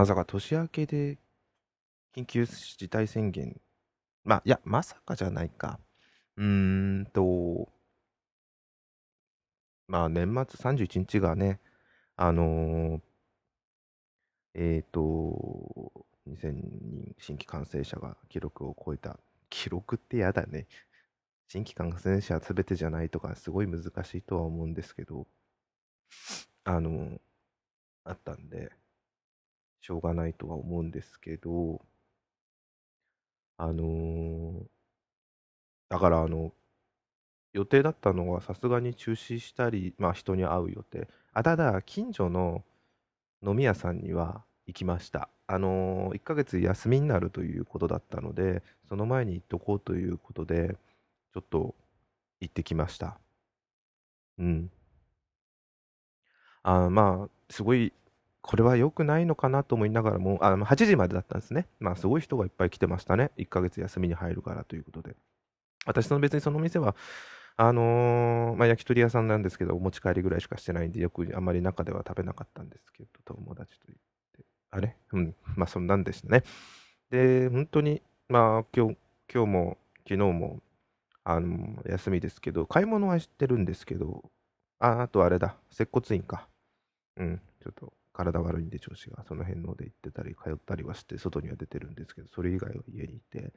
まさか年明けで緊急事態宣言、まあ、いや、まさかじゃないか。うーんと、まあ、年末31日がね、あのーえっ、と、2000人新規感染者が記録を超えた。記録ってやだね。新規感染者すべてじゃないとか、すごい難しいとは思うんですけど、あの、あったんで、しょうがないとは思うんですけど、あのーだからあの、予定だったのはさすがに中止したり、まあ人に会う予定。あ、ただ、近所の飲み屋さんには行きました。あのー、1ヶ月休みになるということだったので、その前に行っとこうということで、ちょっと行ってきました。うん。あまあ、すごい、これは良くないのかなと思いながらも、あ、まあ8時までだったんですね。まあ、すごい人がいっぱい来てましたね。1ヶ月休みに入るからということで。私の別にその店は、あのーまあ、焼き鳥屋さんなんですけど、お持ち帰りぐらいしかしてないんで、よくあまり中では食べなかったんですけど、友達と言って。あれ？うん。まあ、そんなんでしたね。で、本当に、まあ、今日、今日も、昨日も、あの、休みですけど、買い物はしてるんですけど、あ、あとあれだ、接骨院か。うん、ちょっと体悪いんで調子が、その辺ので行ってたり、通ったりはして、外には出てるんですけど、それ以外は家にいて、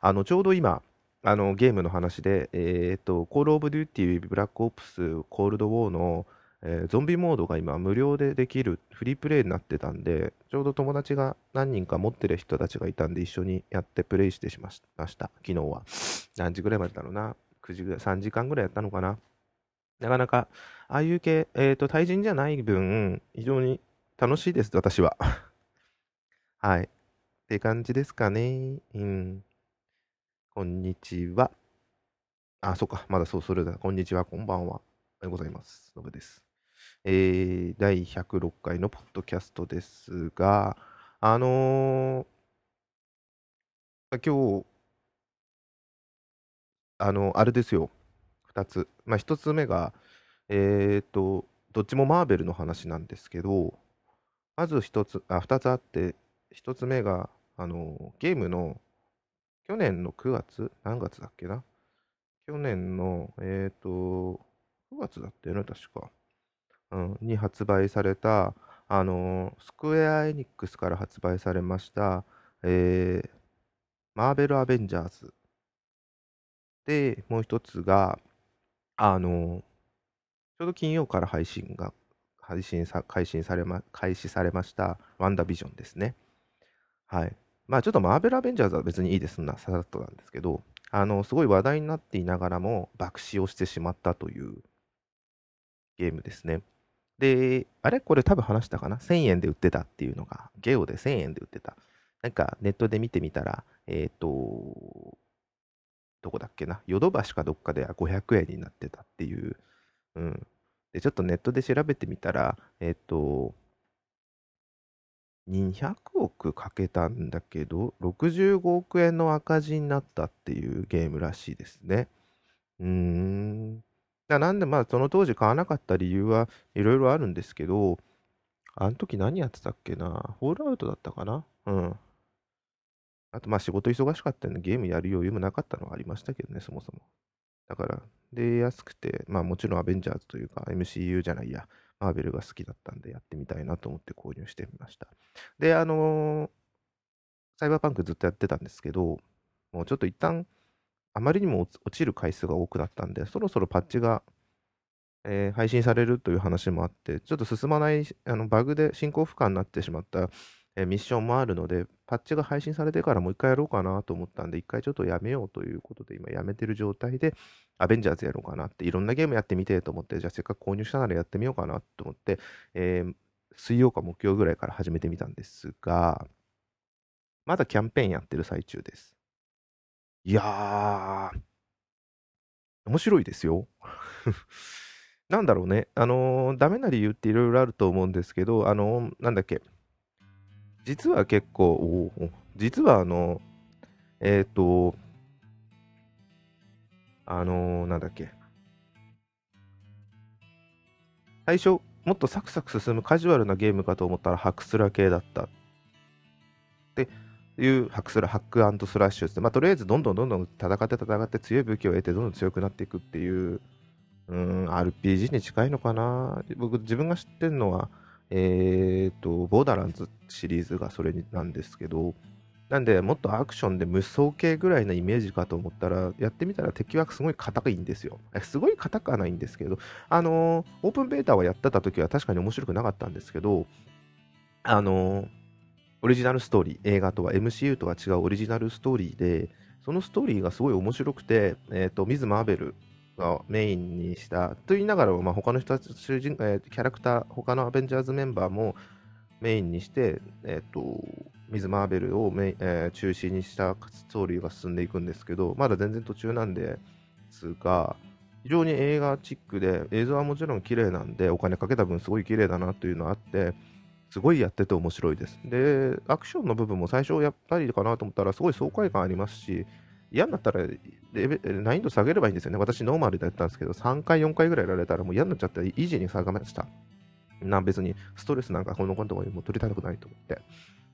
あの、ちょうど今、あの、ゲームの話で、えーっと、コールオブデューティー、ブラックオプス、コールドウォーの、えーゾンビモードが今無料でできるフリープレイになってたんで、ちょうど友達が何人か持ってる人たちがいたんで一緒にやってプレイしてしましました、昨日は。何時ぐらいまでだろうな。9時ぐらい、3時間ぐらいやったのかな。なかなか、ああいう系、えっと、対人じゃない分、非常に楽しいです、私は。はい。って感じですかね。うん。こんにちは。あ、そっか。まだそう、それだ。こんにちは、こんばんは。おはようございます。のぶです。えー、第106回のポッドキャストですが、あのー今日、あの、あれですよ。2つ。まあ、1つ目が、えーと、どっちもマーベルの話なんですけど、まず1つ、あ、2つあって、1つ目が、あの、ゲームの、去年の9月何月だっけな？去年の、えーと、9月だったよね、確か。うん、に発売された、あの、スクエア・エニックスから発売されました、えー、マーベル・アベンジャーズ。で、もう一つが、あの、ちょうど金曜から配信が、配信さ、開始されま、開始されました、ワンダービジョンですね。はい。まあちょっとマーベル・アベンジャーズは別にいいですな、さらっとなんですけど、あの、すごい話題になっていながらも爆死をしてしまったというゲームですね。で、あれ？これ多分話したかな ?1000 円で売ってたっていうのが、ゲオで1000円で売ってた。なんかネットで見てみたら、えっ、と、どこだっけな？ヨドバシかどっかで500円になってたっていう。うん。で、ちょっとネットで調べてみたら、えっ、と、200億かけたんだけど、65億円の赤字になったっていうゲームらしいですね。うーん。なんでまあその当時買わなかった理由はいろいろあるんですけど、あの時何やってたっけな？ホールアウトだったかな？うん。あとまあ仕事忙しかったんでゲームやる余裕もなかったのはありましたけどね、そもそも。だから、で、安くて、まあもちろんアベンジャーズというか MCU じゃないや、マーベルが好きだったんでやってみたいなと思って購入してみました。で、あのーサイバーパンクずっとやってたんですけど、もうちょっと一旦、あまりにも落ちる回数が多くなったんで、そろそろパッチが、えー配信されるという話もあって、ちょっと進まない、あのバグで進行不可になってしまった、えミッションもあるので、パッチが配信されてからもう一回やろうかなと思ったんで、一回ちょっとやめようということで、今やめてる状態で、アベンジャーズやろうかなって、いろんなゲームやってみてと思って、じゃあせっかく購入したならやってみようかなと思って、えー水曜か木曜ぐらいから始めてみたんですが、まだキャンペーンやってる最中です。いやー、面白いですよ。なんだろうね。あのーダメな理由っていろいろあると思うんですけど、あのーなんだっけ。実は結構、実はあの、えっ、と、あのーなんだっけ。最初、もっとサクサク進むカジュアルなゲームかと思ったらハクスラ系だったっていうハクスラハックスラッシュですね。まあ、とりあえずどんどんどんどん戦って戦って強い武器を得てどんどん強くなっていくっていう、うん、RPG に近いのかな。僕、自分が知ってるのは、えっ、ー、と、ボーダーランズシリーズがそれなんですけど、なんで、もっとアクションで無双系ぐらいのイメージかと思ったら、やってみたら敵はすごい硬いんですよ。すごい硬くはないんですけど、あのー、オープンベータをやってた時は確かに面白くなかったんですけど、あのー、オリジナルストーリー、映画とは MCU とは違うオリジナルストーリーで、そのストーリーがすごい面白くて、えっ、ー、と、ミズ・マーベルがメインにした、と言いながらも、まあ、他の人たち、主人、えー、キャラクター、他のアベンジャーズメンバーもメインにして、え、ー、と、ミズ・マーベルをメ、えー、中心にしたストーリーが進んでいくんですけど、まだ全然途中なんですが、非常に映画チックで、映像はもちろん綺麗なんで、お金かけた分すごい綺麗だなというのがあって、すごいやってて面白いです。で、アクションの部分も最初やっぱりかなと思ったら、すごい爽快感ありますし、嫌になったら難易度下げればいいんですよね。私ノーマルでやったんですけど、3回、4回ぐらいやられたらもう嫌になっちゃって、イージーに下げました。な別にストレスなんかこの子のところにも取りたくないと思って。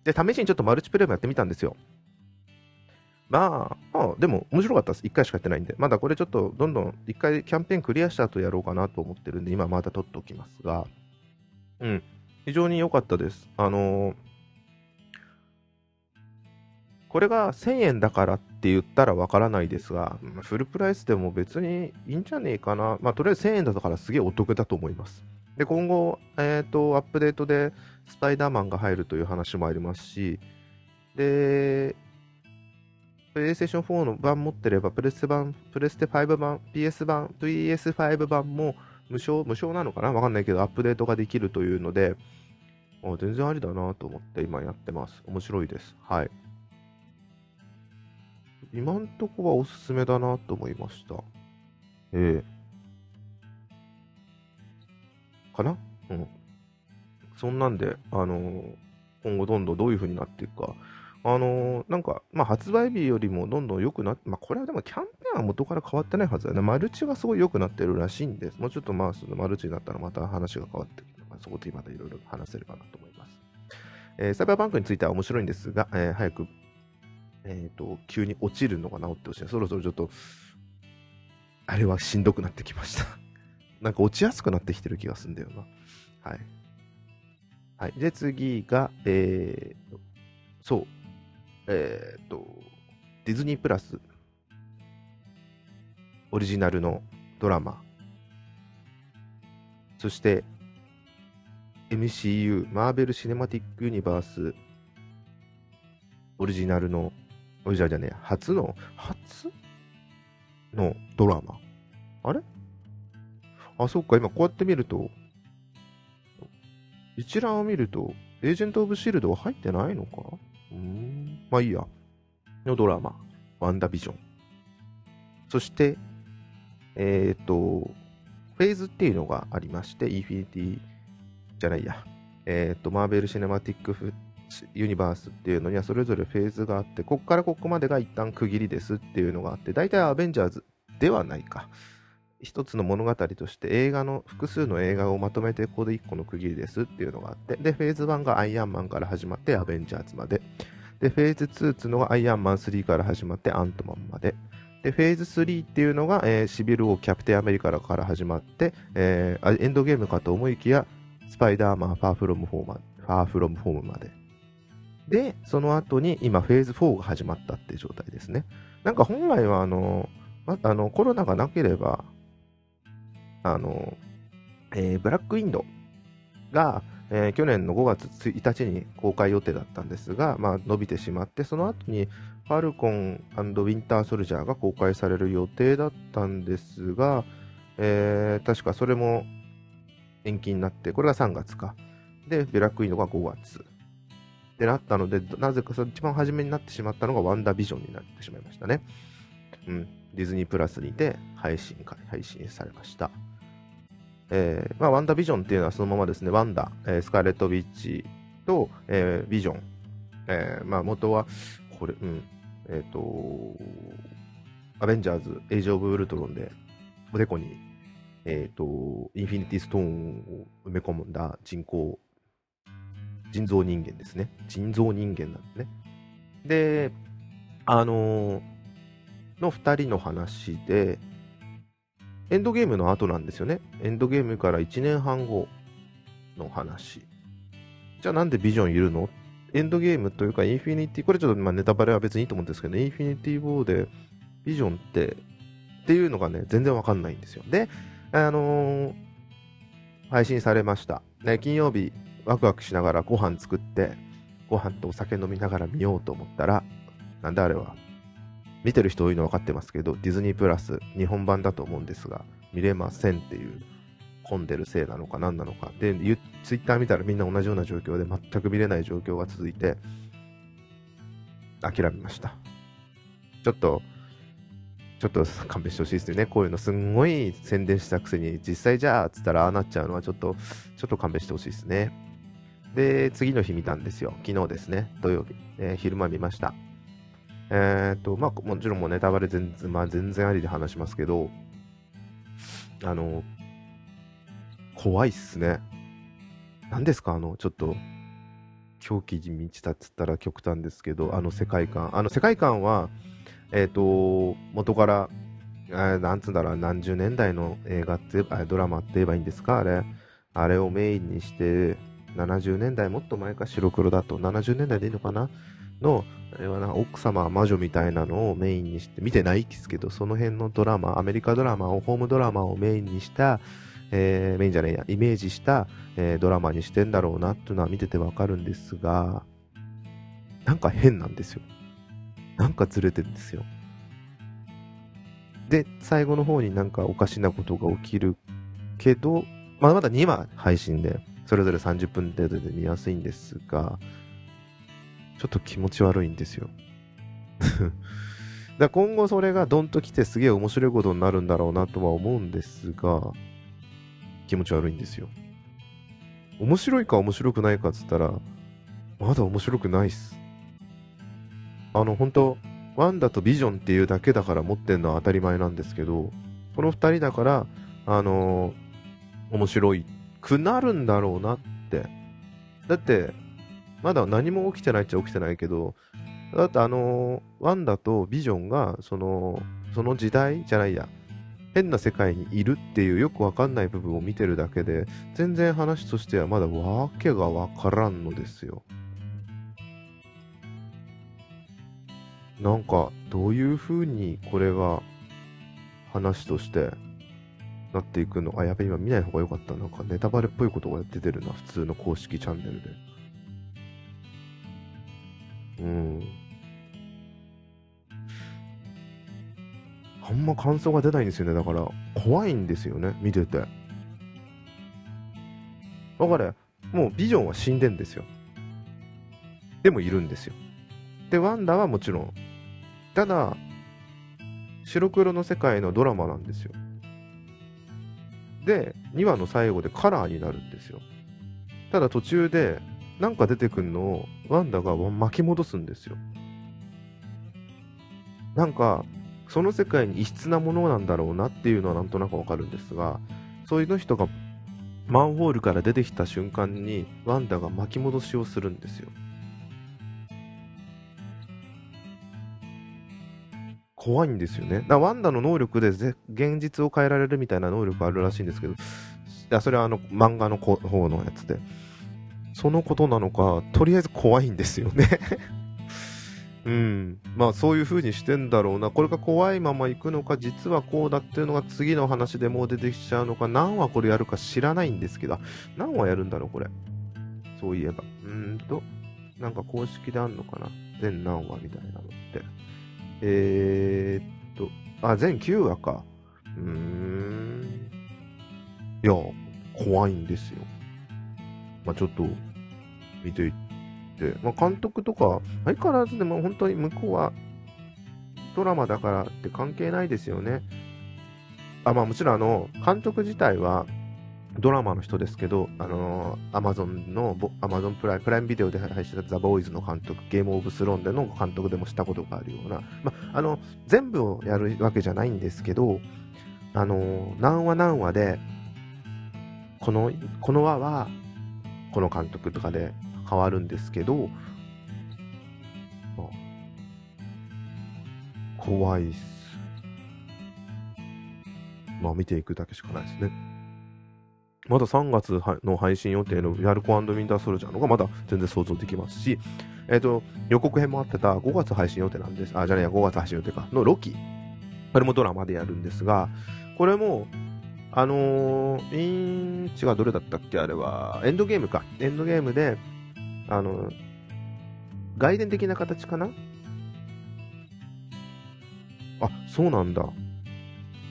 で、試しにちょっとマルチプレイもやってみたんですよ。まあ、まあ、でも面白かったです。1回しかやってないんで。まだこれちょっとどんどん1回キャンペーンクリアした後やろうかなと思ってるんで、今まだ取っておきますが、うん、非常に良かったです。あのー、これが1000円だからって言ったらわからないですが、フルプライスでも別にいいんじゃねえかな。まあ、とりあえず1000円だからすげえお得だと思います。で、今後、えっ、ー、と、アップデートでスパイダーマンが入るという話もありますし、で、プレイステーション4の版持ってれば、プレステ版、プレステ5版、PS 版、PS5 版も無償、無償なのかな？わかんないけど、アップデートができるというので、あ全然ありだなと思って今やってます。面白いです。はい。今んとこはおすすめだなと思いました。ええー、かな？うん。そんなんで、あのー、今後どんどんどういう風になっていくか。あのー、なんか、まあ、発売日よりもどんどん良くなって、まあ、これはでもキャンペーンは元から変わってないはずだよね。マルチがすごい良くなってるらしいんです。もうちょっとまあ、そのマルチになったらまた話が変わってきて、まあ、そこでまたいろいろ話せればなと思います。えー、サイバーバンクについては面白いんですが、えー、早く、えっ、ー、と、急に落ちるのが治ってほしい。そろそろちょっと、あれはしんどくなってきました なんか落ちやすくなってきてる気がするんだよな。はい。はい。で、次が、えー、そう。えっ、と、ディズニープラスオリジナルのドラマ、そして MCU、マーベル・シネマティック・ユニバースオリジナルの、オリジナルじゃねえ、初の、初のドラマ。あれ？あ、そっか、今こうやって見ると、一覧を見ると、エージェント・オブ・シールドは入ってないのか？うん。まあいいや。のドラマ、ワンダビジョン。そして、えっ、と、フェーズっていうのがありまして、インフィニティじゃないや、えっ、と、マーベル・シネマティック・ユニバースっていうのにはそれぞれフェーズがあって、ここからここまでが一旦区切りですっていうのがあって、大体アベンジャーズではないか。一つの物語として映画の複数の映画をまとめてここで一個の区切りですっていうのがあってでフェーズ1がアイアンマンから始まってアベンジャーズまで。でフェーズ2っていうのがアイアンマン3から始まってアントマンまで。でフェーズ3っていうのが、えー、シビル王キャプテンアメリカから始まって、えー、エンドゲームかと思いきやスパイダーマンファーフロムホームファーフロムホームまで。でその後に今フェーズ4が始まったっていう状態ですねなんか本来はあのま、あのコロナがなければあの、えー、ブラックウィンドが、えー、去年の5月1日に公開予定だったんですが、まあ、伸びてしまって、その後にファルコンウィンターソルジャーが公開される予定だったんですが、えー、確かそれも延期になって、これが3月か。で、ブラックウィンドが5月。ってなったので、なぜかその一番初めになってしまったのがワンダービジョンになってしまいましたね。うん。ディズニープラスにて配信、配信されました。えーまあ、ワンダービジョンっていうのはそのままですね、ワンダ、えー、スカーレット・ビッチと、えー、ビジョン、えーまあ、元は、これ、うん、えっ、と、アベンジャーズ、エイジ・オブ・ウルトロンで、おでこに、えっ、と、インフィニティ・ストーンを埋め込んだ人工、人造人間ですね。人造人間なんでね。で、あのーの2人の話で、エンドゲームの後なんですよね。エンドゲームから1年半後の話。じゃあなんでビジョンいるの？エンドゲームというか、インフィニティ、これちょっとまネタバレは別にいいと思うんですけど、インフィニティ・ウォーでビジョンってっていうのがね、全然わかんないんですよ。で、あのー、配信されました。ね、金曜日、ワクワクしながらご飯作って、ご飯とお酒飲みながら見ようと思ったら、なんだあれは。見てる人多いの分かってますけど、ディズニープラス、日本版だと思うんですが、見れませんっていう、混んでるせいなのか何なのか。で、ツイッター見たらみんな同じような状況で全く見れない状況が続いて、諦めました。ちょっと、ちょっと 勘弁してほしいですね。こういうのすんごい宣伝したくせに、実際じゃあっ、つったらああなっちゃうのはちょっと、ちょっと勘弁してほしいですね。で、次の日見たんですよ。昨日ですね。土曜日。えー、昼間見ました。えー、っと、まあ、もちろんもうネタバレ全然、まあ、全然ありで話しますけど、あの、怖いっすね。何ですか？あの、ちょっと、狂気に満ちたっつったら極端ですけど、あの世界観。あの世界観は、えっ、と、元から、えー、なんつうんだろう、何十年代の映画って、ドラマって言えばいいんですか、あれ。あれをメインにして、70年代、もっと前か白黒だと、70年代でいいのかな？の、あれはな、奥様魔女みたいなのをメインにして、見てないですけど、その辺のドラマ、アメリカドラマを、ホームドラマをメインにした、えー、メインじゃねえや、イメージした、えー、ドラマにしてんだろうなっていうのは見ててわかるんですが、なんか変なんですよ。なんかずれてるんですよ。で、最後の方になんかおかしなことが起きるけど、まだまだ2話配信で、それぞれ30分程度で見やすいんですが、ちょっと気持ち悪いんですよ。だ今後それがドンと来てすげえ面白いことになるんだろうなとは思うんですが、気持ち悪いんですよ。面白いか面白くないかっつったら、まだ面白くないっす。あの、本当ワンダとビジョンっていうだけだから持ってんのは当たり前なんですけど、この二人だから、あのー、面白いくなるんだろうなって。だって、まだ何も起きてないっちゃ起きてないけど、だってあのー、ワンダとビジョンが、その、その時代じゃないや、変な世界にいるっていうよくわかんない部分を見てるだけで、全然話としてはまだわけがわからんのですよ。なんか、どういう風にこれが話としてなっていくのあ、やべ、今見ない方がよかった。なんかネタバレっぽいことが出てるな、普通の公式チャンネルで。うん。あんま感想が出ないんですよね。だから、怖いんですよね、見てて。だから、もうビジョンは死んでんですよ。でもいるんですよ。で、ワンダはもちろんただ、白黒の世界のドラマなんですよ。で、2話の最後でカラーになるんですよ。ただ途中で、なんか出てくるのをワンダが巻き戻すんですよ。なんか、その世界に異質なものなんだろうなっていうのはなんとなくわかるんですが、そういう人がマンホールから出てきた瞬間にワンダが巻き戻しをするんですよ。怖いんですよね。だワンダの能力で現実を変えられるみたいな能力あるらしいんですけど、いやそれはあの漫画の方のやつで。そのことなのか、とりあえず怖いんですよね うん。まあそういう風にしてんだろうな。これが怖いまま行くのか、実はこうだっていうのが次の話でもう出てきちゃうのか、何話これやるか知らないんですけど、何話やるんだろう、これ。そういえば。うーんと、なんか公式であんのかな全何話みたいなのって。えー、っと、あ、全9話か。うーん。いや、怖いんですよ。まあ、ちょっと、見ていって。まあ、監督とか、相変わらずでも本当に向こうは、ドラマだからって関係ないですよね。あ、まあもちろんあの、監督自体は、ドラマの人ですけど、あのー、アマゾンの、アマゾンプライプライムビデオで配信したザ・ボーイズの監督、ゲームオブスローンでの監督でもしたことがあるような、まあ、の、全部をやるわけじゃないんですけど、あのー、何話何話で、この、この話は、この監督とかで変わるんですけど、まあ、トワイス。まあ見ていくだけしかないですね。まだ3月の配信予定のヤルコウィンターソルジャーのがまだ全然想像できますし、えっ、ー、と、予告編もあってた5月配信予定なんです。あ、じゃねえや、5月配信予定か。のロキ。これもドラマでやるんですが、これも、あのー、インチがどれだったっけ？あれは、エンドゲームか。エンドゲームで、あのー、外伝的な形かな？あ、そうなんだ。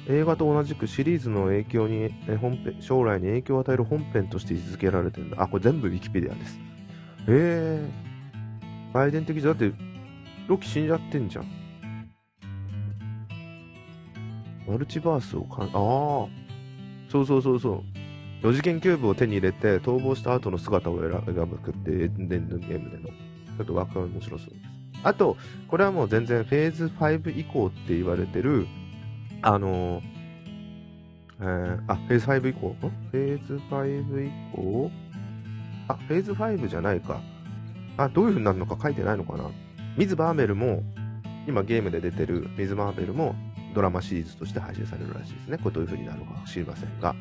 映画と同じくシリーズの影響に、本編、将来に影響を与える本編として位置づけられてるんだ。あ、これ全部ウィキペディアです。へえ。外伝的じゃ、だって、ロキ死んじゃってんじゃん。マルチバースをかん、ああ。そうそうそうそう。四次元キューブを手に入れて、逃亡した後の姿を選ぶくって、エンデンドゲームでの。ちょっとワクワク面白そうです。あと、これはもう全然フェーズ5以降って言われてる、あのー、えー、あ、フェーズ5以降？フェーズ5以降？あ、フェーズ5じゃないか。あ、どういう風になるのか書いてないのかな？ミズ・バーメルも、今ゲームで出てるミズ・バーメルも、ドラマシリーズとして配信されるらしいですね。これどういう風になるのか知りませんが。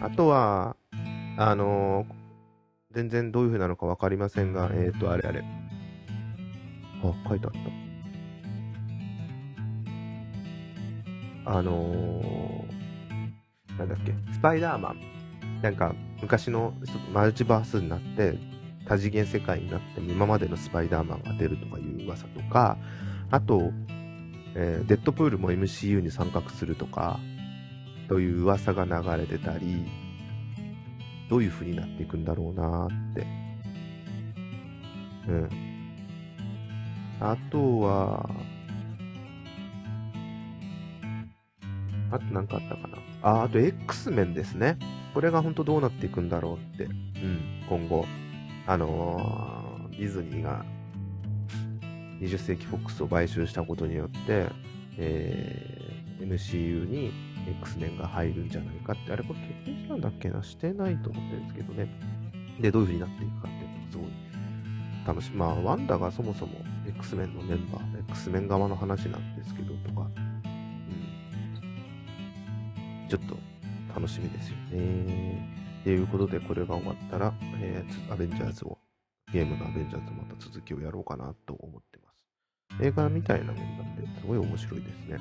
あとは、あのー、全然どういう風なのかわかりませんが、えっ、ー、と、あれあれ。あ、書いてあった。あのー、なんだっけ、スパイダーマン。なんか、昔のマルチバースになって、多次元世界になって今までのスパイダーマンが出るとかいう噂とか、あと、えー、デッドプールも MCU に参画するとか、という噂が流れてたり、どういう風になっていくんだろうなって。うん。あとは、あと何かあったかな？あ、あと X メンですね。これが本当どうなっていくんだろうって。うん、今後。あのー、ディズニーが20世紀フォックスを買収したことによって、えー、MCU に X メンが入るんじゃないかって、あれこれ決定したんだっけな？してないと思ってるんですけどね。で、どういう風になっていくかっていうのがすごい楽しい。まあ、ワンダがそもそも X メンのメンバー、X メン側の話なんですけど、とか、ちょっと楽しみですよね。ということで、これが終わったら、えー、アベンジャーズを、ゲームのアベンジャーズまた続きをやろうかなと思ってます。映画みたいなもんなんで、すごい面白いですね。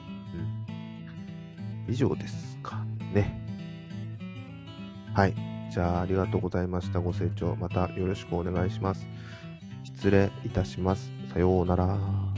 うん。以上ですかね。はい。じゃあ、ありがとうございました。ご清聴またよろしくお願いします。失礼いたします。さようなら。